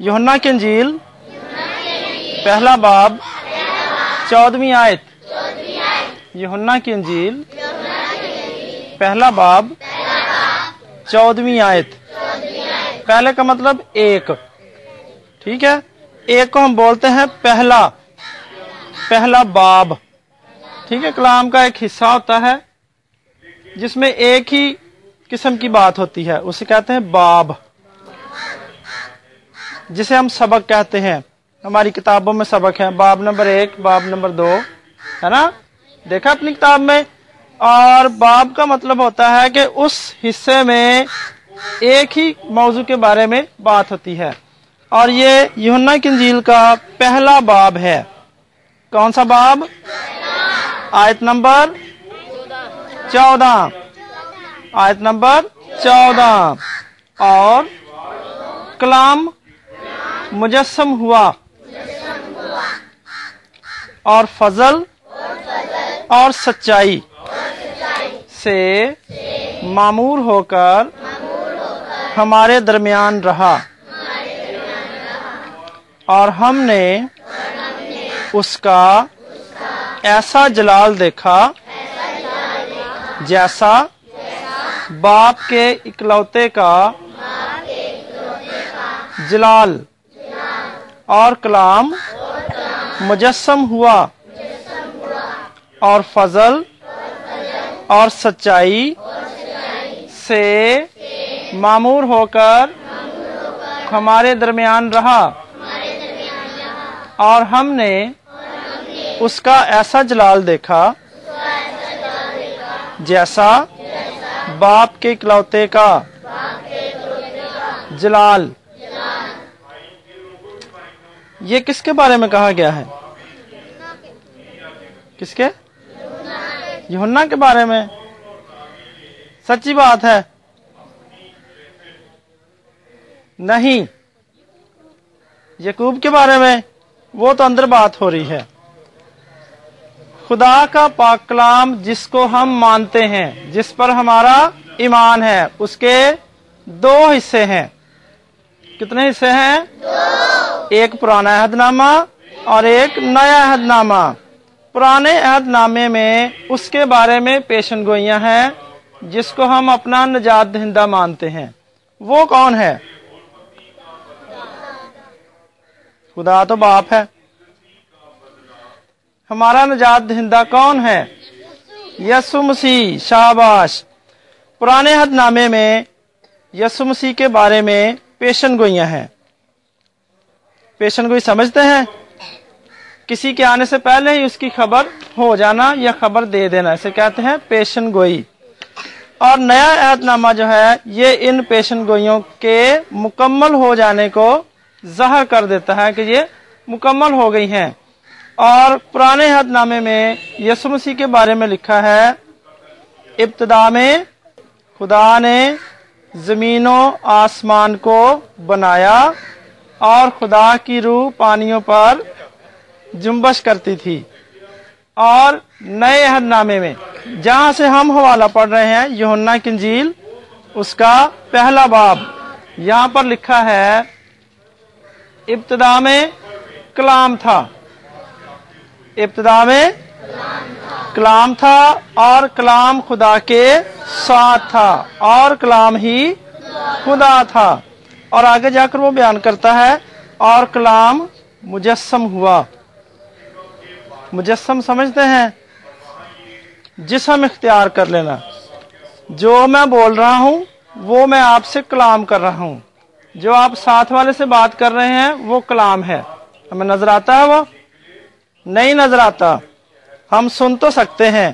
یوحنا کی انجیل، پہلا باب چودویں آیت۔ یوحنا کی انجیل، پہلا باب چودویں آیت۔ پہلے کا مطلب ایک۔ ٹھیک ہے؟ ایک کو ہم بولتے ہیں پہلا پہلا باب۔ ٹھیک ہے؟ کلام کا ایک حصہ ہوتا ہے جس میں ایک ہی قسم کی بات ہوتی ہے، اسے کہتے ہیں باب۔ جسے ہم سبق کہتے ہیں۔ ہماری کتابوں میں سبق ہے باب نمبر ایک، باب نمبر دو، ہے نا؟ دیکھا اپنی کتاب میں؟ اور باب کا مطلب ہوتا ہے کہ اس حصے میں ایک ہی موضوع کے بارے میں بات ہوتی ہے۔ اور یہ یونا کنجیل کا پہلا باب ہے۔ کون سا باب؟ آیت نمبر چودہ۔ آیت نمبر چودہ۔ اور کلام مجسم ہوا اور فضل اور سچائی سے معمور ہو کر ہمارے درمیان رہا اور ہم نے اس کا ایسا جلال دیکھا جیسا باپ کے اکلوتے کا جلال اور کلام مجسم ہوا اور فضل اور سچائی سے معمور ہو کر ہمارے درمیان رہا اور ہم نے اس کا ایسا جلال دیکھا جیسا باپ کے اکلوتے کا جلال یہ کس کے بارے میں کہا گیا ہے؟ کس کے؟ یونا کے بارے میں۔ سچی بات ہے۔ نہیں۔ یقوب کے بارے میں وہ تو اندر بات ہو رہی ہے۔ خدا کا پاک کلام جس کو ہم مانتے ہیں، جس پر ہمارا ایمان ہے، اس کے دو حصے ہیں۔ کتنے حصے ہیں؟ ایک پرانا عہد نامہ اور ایک نیا عہد نامہ۔ پرانے عہد نامے میں اس کے بارے میں پیشن گوئیاں ہیں جس کو ہم اپنا نجات دہندہ مانتے ہیں۔ وہ کون ہے؟ خدا تو باپ ہے۔ ہمارا نجات دہندہ کون ہے؟ یسو مسیح، شاباش۔ پرانے حد نامے میں یسو مسیح کے بارے میں پیشن گوئیاں ہیں۔ پیشن گوئی سمجھتے ہیں؟ کسی کے آنے سے پہلے ہی اس کی خبر ہو جانا یا خبر دے دینا، اسے کہتے ہیں پیشن گوئی۔ اور نیا عہد نامہ جو ہے، یہ ان پیشن گوئیوں کے مکمل ہو جانے کو ظاہر کر دیتا ہے کہ یہ مکمل ہو گئی ہیں۔ اور پرانے حد نامے میں یسو مسیح کے بارے میں لکھا ہے، ابتدا میں خدا نے زمین و آسمان کو بنایا اور خدا کی روح پانیوں پر جنبش کرتی تھی۔ اور نئے عہد نامے میں، جہاں سے ہم حوالہ پڑھ رہے ہیں یونا کنجیل اس کا پہلا باب۔ یہاں پر لکھا ہے، ابتدا میں کلام تھا۔ ابتدا میں کلام تھا اور کلام خدا کے ساتھ تھا اور کلام ہی خدا تھا۔ اور آگے جا کر وہ بیان کرتا ہے، اور کلام مجسم ہوا۔ مجسم سمجھتے ہیں؟ جسم اختیار کر لینا۔ جو میں بول رہا ہوں، وہ میں آپ سے کلام کر رہا ہوں۔ جو آپ ساتھ والے سے بات کر رہے ہیں، وہ کلام ہے۔ ہمیں نظر آتا ہے وہ؟ نہیں نظر آتا۔ ہم سن تو سکتے ہیں۔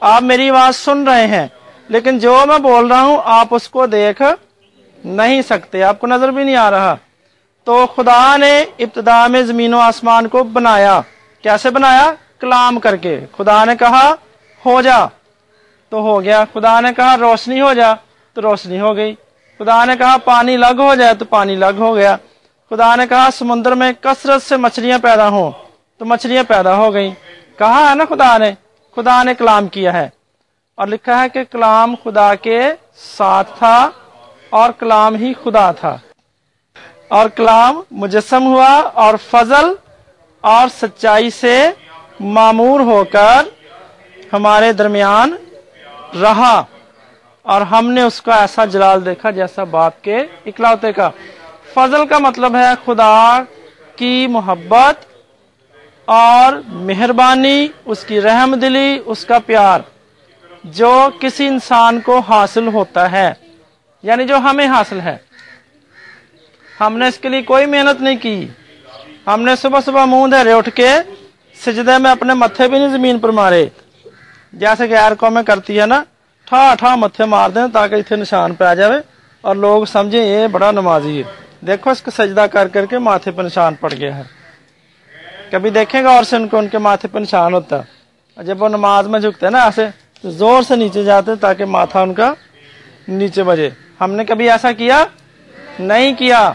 آپ میری آواز سن رہے ہیں، لیکن جو میں بول رہا ہوں، آپ اس کو دیکھ نہیں سکتے، آپ کو نظر بھی نہیں آ رہا۔ تو خدا نے ابتدا میں زمین و آسمان کو بنایا۔ کیسے بنایا؟ کلام کر کے۔ خدا نے کہا، ہو جا۔ تو ہو گیا۔ خدا نے کہا، روشنی ہو جا۔ تو روشنی ہو گئی۔ خدا نے کہا، پانی لگ ہو جائے تو پانی لگ ہو گیا۔ خدا نے کہا، سمندر میں کثرت سے مچھلیاں پیدا ہوں تو مچھلیاں پیدا ہو گئی کہا ہے نا خدا نے؟ خدا نے کلام کیا ہے۔ اور لکھا ہے کہ کلام خدا کے ساتھ تھا۔ اور کلام ہی خدا تھا۔ اور کلام مجسم ہوا اور فضل اور سچائی سے معمور ہو کر ہمارے درمیان رہا۔ اور ہم نے اس کا ایسا جلال دیکھا جیسا باپ کے اکلوتے کا۔ فضل کا مطلب ہے خدا کی محبت اور مہربانی، اس کی رحم دلی، اس کا پیار جو کسی انسان کو حاصل ہوتا ہے۔ یعنی جو ہمیں حاصل ہے۔ ہم نے اس کے لیے کوئی محنت نہیں کی۔ ہم نے صبح صبح منہ دھیرے اٹھ کے سجدے میں اپنے متھے بھی نہیں زمین پر مارے۔ جیسے کہ قومیں کرتی ہے نا، ٹھا ٹھا متھے مار دیں تاکہ اتنے نشان پہ آ جائے اور لوگ سمجھیں یہ بڑا نمازی ہے۔ دیکھو اس کو سجدہ کر کر کے ماتھے پہ نشان پڑ گیا ہے۔ کبھی دیکھیں گا اور سے ان کو ان کے ماتھے پہ نشان ہوتا۔ جب وہ نماز میں جھکتے ہیں نا ایسے، زور سے نیچے جاتے تاکہ ماتھا ان کا نیچے بجے۔ ہم نے کبھی ایسا کیا؟ نہیں کیا۔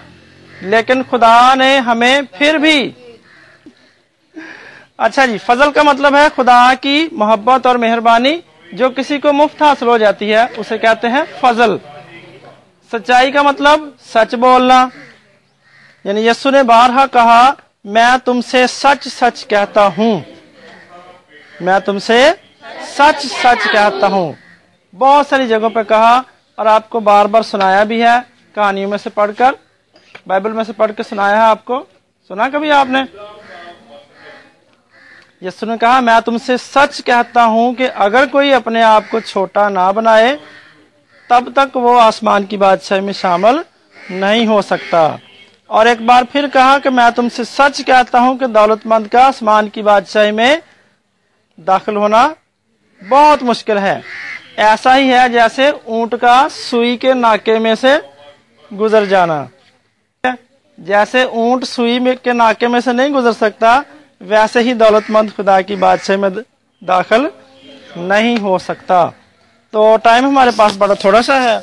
لیکن خدا نے ہمیں پھر بھی اچھا جی فضل کا مطلب ہے خدا کی محبت اور مہربانی جو کسی کو مفت حاصل ہو جاتی ہے، اسے کہتے ہیں فضل۔ سچائی کا مطلب سچ بولنا۔ یعنی یسو نے بارہا کہا، میں تم سے سچ سچ کہتا ہوں۔ میں تم سے سچ سچ کہتا ہوں۔ بہت ساری جگہوں پہ کہا اور آپ کو بار بار سنایا بھی ہے، کہانیوں میں سے پڑھ کر، بائبل میں سے پڑھ کے سنایا ہے آپ کو۔ سنا کبھی آپ نے؟ یسو نے کہا، میں تم سے سچ کہتا ہوں کہ اگر کوئی اپنے آپ کو چھوٹا نہ بنائے، تب تک وہ آسمان کی بادشاہی میں شامل نہیں ہو سکتا۔ اور ایک بار پھر کہا کہ میں تم سے سچ کہتا ہوں کہ دولت مند کا آسمان کی بادشاہی میں داخل ہونا بہت مشکل ہے۔ ایسا ہی ہے جیسے اونٹ کا سوئی کے ناکے میں سے گزر جانا۔ جیسے اونٹ سوئی کے ناکے میں سے نہیں گزر سکتا، ویسے ہی دولت مند خدا کی بادشاہ میں داخل نہیں ہو سکتا۔ تو ٹائم ہمارے پاس بڑا تھوڑا سا ہے۔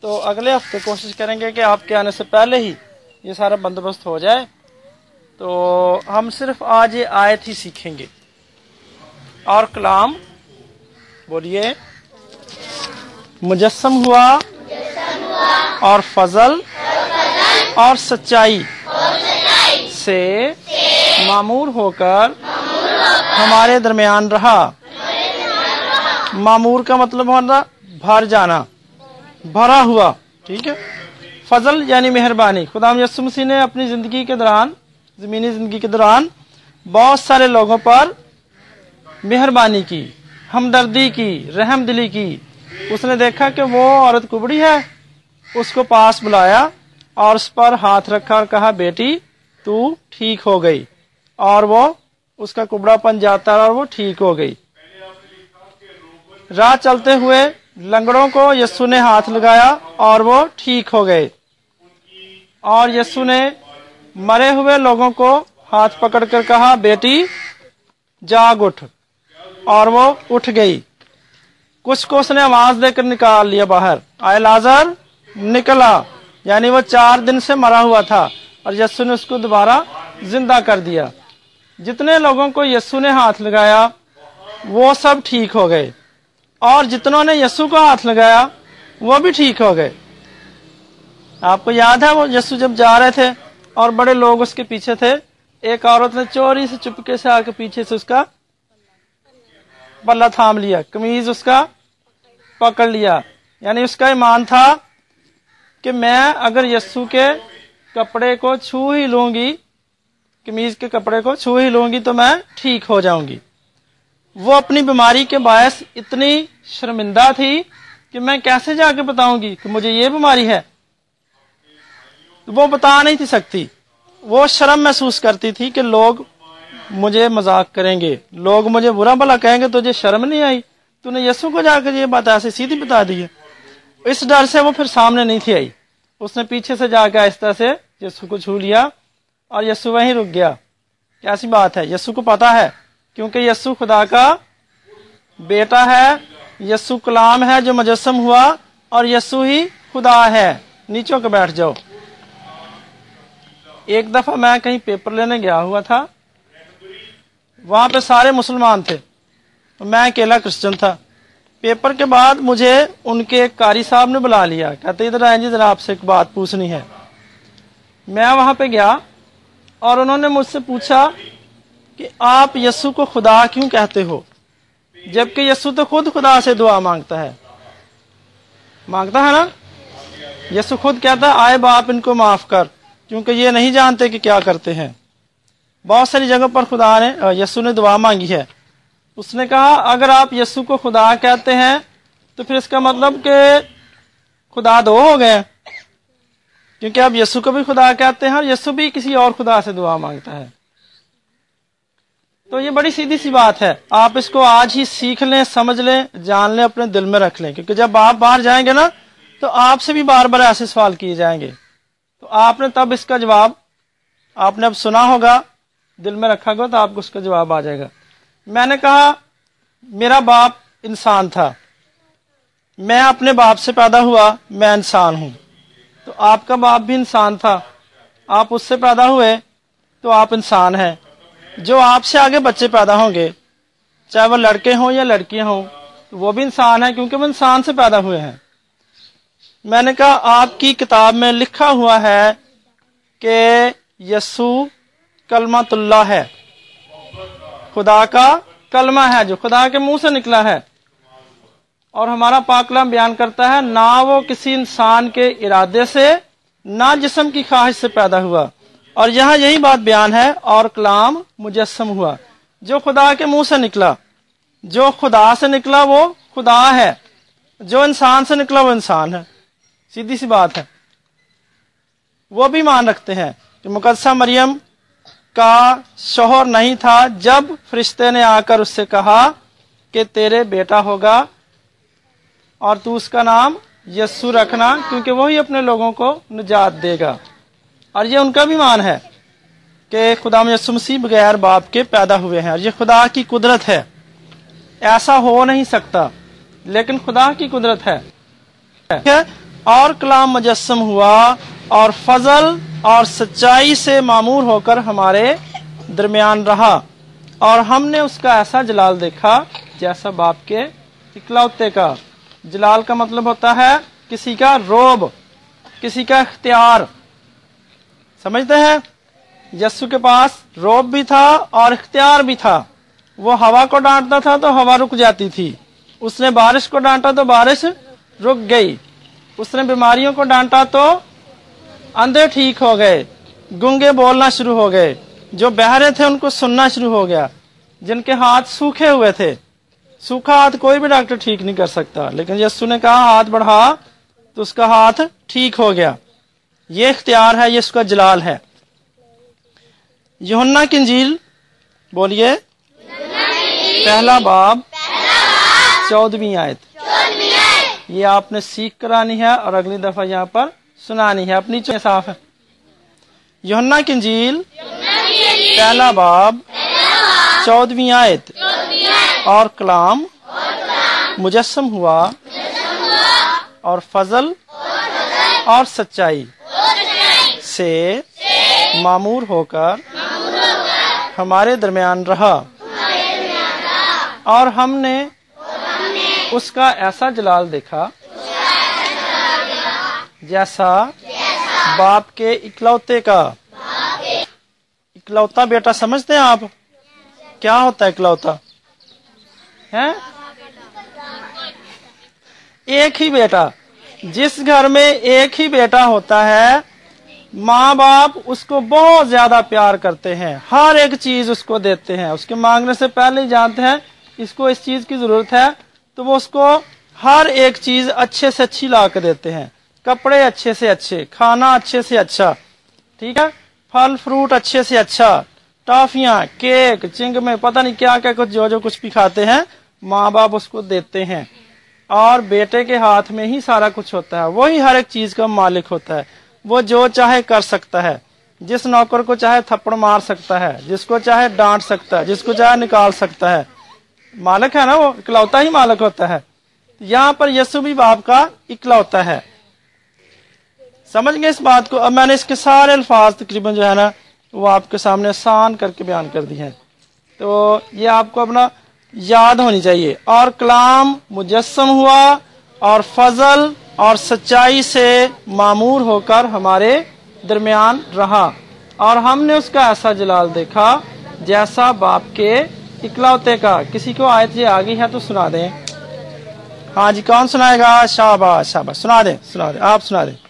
تو اگلے ہفتے کوشش کریں گے کہ آپ کے آنے سے پہلے ہی یہ سارا بندوبست ہو جائے۔ تو ہم صرف آج یہ آیت ہی سیکھیں گے۔ اور کلام، بولیے۔ مجسم ہوا اور فضل اور سچائی سے معمور ہو کر ہمارے درمیان رہا۔ معمور کا مطلب ہونا بھر جانا، بھرا ہوا، ٹھیک ہے؟ فضل یعنی مہربانی۔ خدا یسو مسیح نے اپنی زندگی کے دوران، زمینی زندگی کے دوران بہت سارے لوگوں پر مہربانی کی، ہمدردی کی، رحم دلی کی۔ اس نے دیکھا کہ وہ عورت کبڑی ہے۔ اس کو پاس بلایا اور اس پر ہاتھ رکھا اور کہا، بیٹی، تو ٹھیک ہو گئی۔ اور وہ اس کا کبڑا پن جاتا اور وہ ٹھیک ہو گئی۔ راہ چلتے ہوئے لنگڑوں کو یسو نے ہاتھ لگایا اور وہ ٹھیک ہو گئے۔ اور یسو نے مرے ہوئے لوگوں کو ہاتھ پکڑ کر کہا، بیٹی، جاگ اٹھ۔ اور وہ اٹھ گئی۔ کچھ کو اس نے آواز دے کر نکال لیا باہر۔ آئے لازر، نکلا۔ یعنی وہ چار دن سے مرا ہوا تھا اور یسو نے اس کو دوبارہ زندہ کر دیا۔ جتنے لوگوں کو یسو نے ہاتھ لگایا، وہ سب ٹھیک ہو گئے۔ اور جتنوں نے یسو کو ہاتھ لگایا، وہ بھی ٹھیک ہو گئے۔ آپ کو یاد ہے وہ یسو جب جا رہے تھے اور بڑے لوگ اس کے پیچھے تھے۔ ایک عورت نے چوری سے چپکے سے آ کے پیچھے سے اس کا بلہ تھام لیا کمیز اس کا۔ پکڑ لیا۔ یعنی اس کا ایمان تھا کہ میں اگر یسو کے کپڑے کو چھو ہی لوں گی کمیز کے کپڑے کو چھو ہی لوں گی تو میں ٹھیک ہو جاؤں گی۔ وہ اپنی بیماری کے باعث اتنی شرمندہ تھی کہ میں کیسے جا کے بتاؤں گی کہ مجھے یہ بیماری ہے؟ وہ بتا نہیں تھی سکتی۔ وہ شرم محسوس کرتی تھی کہ لوگ مجھے مذاق کریں گے، لوگ مجھے برا بلا کہیں گے تجھے شرم نہیں آئی؟ تو نے یسو کو جا کر یہ بات ایسے سیدھی بتا دی ہے۔ اس ڈر سے وہ پھر سامنے نہیں تھی آئی۔ اس نے پیچھے سے جا کے آہستہ سے یسو کو چھو لیا اور یسو وہیں رک گیا۔ کیسی بات ہے؟ یسو کو پتا ہے، کیونکہ یسو خدا کا بیٹا ہے۔ یسو کلام ہے جو مجسم ہوا اور یسو ہی خدا ہے۔ نیچوں کے بیٹھ جاؤ۔ ایک دفعہ میں کہیں پیپر لینے گیا ہوا تھا۔ وہاں پہ سارے مسلمان تھے۔ میں اکیلا کرسچن تھا۔ پیپر کے بعد مجھے ان کے کاری صاحب نے بلا لیا۔ کہتے ادھر آئیں جی ذرا آپ سے ایک بات پوچھنی ہے۔ میں وہاں پہ گیا اور انہوں نے مجھ سے پوچھا کہ آپ یسو کو خدا کیوں کہتے ہو؟ جبکہ یسو تو خود خدا سے دعا مانگتا ہے۔ مانگتا ہے نا؟ یسو خود کہتا ہے آئے باپ، ان کو معاف کر، کیونکہ یہ نہیں جانتے کہ کیا کرتے ہیں۔ بہت ساری جگہ پر خدا نے، یسو نے دعا مانگی ہے۔ اس نے کہا، اگر آپ یسو کو خدا کہتے ہیں، تو پھر اس کا مطلب کہ خدا دو ہو گئے کیونکہ آپ یسو کو بھی خدا کہتے ہیں اور یسو بھی کسی اور خدا سے دعا مانگتا ہے۔ تو یہ بڑی سیدھی سی بات ہے۔ آپ اس کو آج ہی سیکھ لیں، سمجھ لیں، جان لیں، اپنے دل میں رکھ لیں۔ کیونکہ جب آپ باہر جائیں گے نا، تو آپ سے بھی بار بار ایسے سوال کیے جائیں گے۔ تو آپ نے تب اس کا جواب، آپ نے اب سنا ہوگا، دل میں رکھا گا تو آپ کو اس کا جواب آ جائے گا۔ میں نے کہا، میرا باپ انسان تھا۔ میں اپنے باپ سے پیدا ہوا، میں انسان ہوں۔ تو آپ کا باپ بھی انسان تھا۔ آپ اس سے پیدا ہوئے تو آپ انسان ہیں۔ جو آپ سے آگے بچے پیدا ہوں گے، چاہے وہ لڑکے ہوں یا لڑکیاں ہوں، وہ بھی انسان ہیں کیونکہ وہ انسان سے پیدا ہوئے ہیں۔ میں نے کہا، آپ کی کتاب میں لکھا ہوا ہے کہ یسو کلمت اللہ ہے۔ خدا کا کلمہ ہے جو خدا کے منہ سے نکلا ہے۔ اور ہمارا پاکلام بیان کرتا ہے، نہ وہ کسی انسان کے ارادے سے، نہ جسم کی خواہش سے پیدا ہوا۔ اور یہاں یہی بات بیان ہے اور کلام مجسم ہوا۔ جو خدا کے منہ سے نکلا، جو خدا سے نکلا وہ خدا ہے۔ جو انسان سے نکلا وہ انسان ہے۔ سیدھی سی بات ہے۔ وہ بھی مان رکھتے ہیں کہ مقدسہ مریم کا شوہر نہیں تھا جب فرشتے نے آ کر اس سے کہا کہ تیرے بیٹا ہوگا اور تو اس کا نام یسو رکھنا کیونکہ وہی اپنے لوگوں کو نجات دے گا۔ اور یہ ان کا بھی مان ہے کہ خدا یسو مسیح بغیر باپ کے پیدا ہوئے ہیں اور یہ خدا کی قدرت ہے۔ ایسا ہو نہیں سکتا، لیکن خدا کی قدرت ہے۔ اور کلام مجسم ہوا اور فضل اور سچائی سے معمور ہو کر ہمارے درمیان رہا اور ہم نے اس کا ایسا جلال دیکھا جیسا باپ کے اکلوتے کا۔ جلال کا مطلب ہوتا ہے کسی کا روب، کسی کا اختیار۔ سمجھتے ہیں؟ یسو کے پاس روب بھی تھا اور اختیار بھی تھا۔ وہ ہوا کو ڈانٹتا تھا تو ہوا رک جاتی تھی۔ اس نے بارش کو ڈانٹا تو بارش رک گئی۔ اس نے بیماریوں کو ڈانٹا تو اندھے ٹھیک ہو گئے، گنگے بولنا شروع ہو گئے۔ جو بہرے تھے، ان کو سننا شروع ہو گیا۔ جن کے ہاتھ سوکھے ہوئے تھے۔ سوکھا ہاتھ کوئی بھی ڈاکٹر ٹھیک نہیں کر سکتا۔ لیکن یسو نے کہا، ہاتھ بڑھا تو اس کا ہاتھ ٹھیک ہو گیا۔ یہ اختیار ہے، یہ اس کا جلال ہے۔ یونا کی انجیل، بولیے۔ پہلا باب چودویں آیت۔ یہ آپ نے سیکھ کرانی ہے اور اگلی دفعہ یہاں پر سنانی ہے اپنی صاف۔ ہے یونا کی انجیل۔ پہلا باب۔ چودویں آیت۔ اور کلام۔ مجسم ہوا۔ اور فضل۔ اور سچائی۔ سے معمور ہو کر ہمارے درمیان رہا۔ اور ہم نے اس کا ایسا جلال دیکھا۔ جیسا باپ کے اکلوتے کا۔ اکلوتا بیٹا سمجھتے ہیں آپ؟ کیا ہوتا ہے اکلوتا؟ ہے ایک ہی بیٹا۔ جس گھر میں ایک ہی بیٹا ہوتا ہے ماں باپ اس کو بہت زیادہ پیار کرتے ہیں۔ ہر ایک چیز اس کو دیتے ہیں۔ اس کے مانگنے سے پہلے ہی جانتے ہیں اس کو اس چیز کی ضرورت ہے تو وہ اس کو ہر ایک چیز اچھے سے اچھی لا کے دیتے ہیں۔ کپڑے اچھے سے اچھے، کھانا اچھے سے اچھا ٹھیک ہے؟ پھل، فروٹ اچھے سے اچھا ٹافیاں، کیک، چنگ میں پتہ نہیں کیا کیا کچھ جو جو کچھ بھی کھاتے ہیں، ماں باپ اس کو دیتے ہیں۔ اور بیٹے کے ہاتھ میں ہی سارا کچھ ہوتا ہے، وہی ہر ایک چیز کا مالک ہوتا ہے۔ وہ جو چاہے کر سکتا ہے۔ جس نوکر کو چاہے تھپڑ مار سکتا ہے، جس کو چاہے ڈانٹ سکتا ہے، جس کو چاہے نکال سکتا ہے۔ مالک ہے نا وہ، اکلوتا ہی مالک ہوتا ہے۔ یہاں پر یسو بھی باپ کا اکلوتا ہے۔ سمجھ گئے اس بات کو؟ اب میں نے اس کے سارے الفاظ تقریباً جو ہے نا، وہ آپ کے سامنے آسان کر کے بیان کر دی ہیں۔ تو یہ آپ کو اپنا یاد ہونی چاہیے۔ اور کلام مجسم ہوا اور فضل اور سچائی سے معمور ہو کر ہمارے درمیان رہا۔ اور ہم نے اس کا ایسا جلال دیکھا جیسا باپ کے اکلوتے کا۔ کسی کو آیت یہ آگی ہے تو سنا دیں۔ ہاں جی کون سنائے گا؟ شاباش شاباش، سنا دیں سنا دیں، آپ سنا دیں۔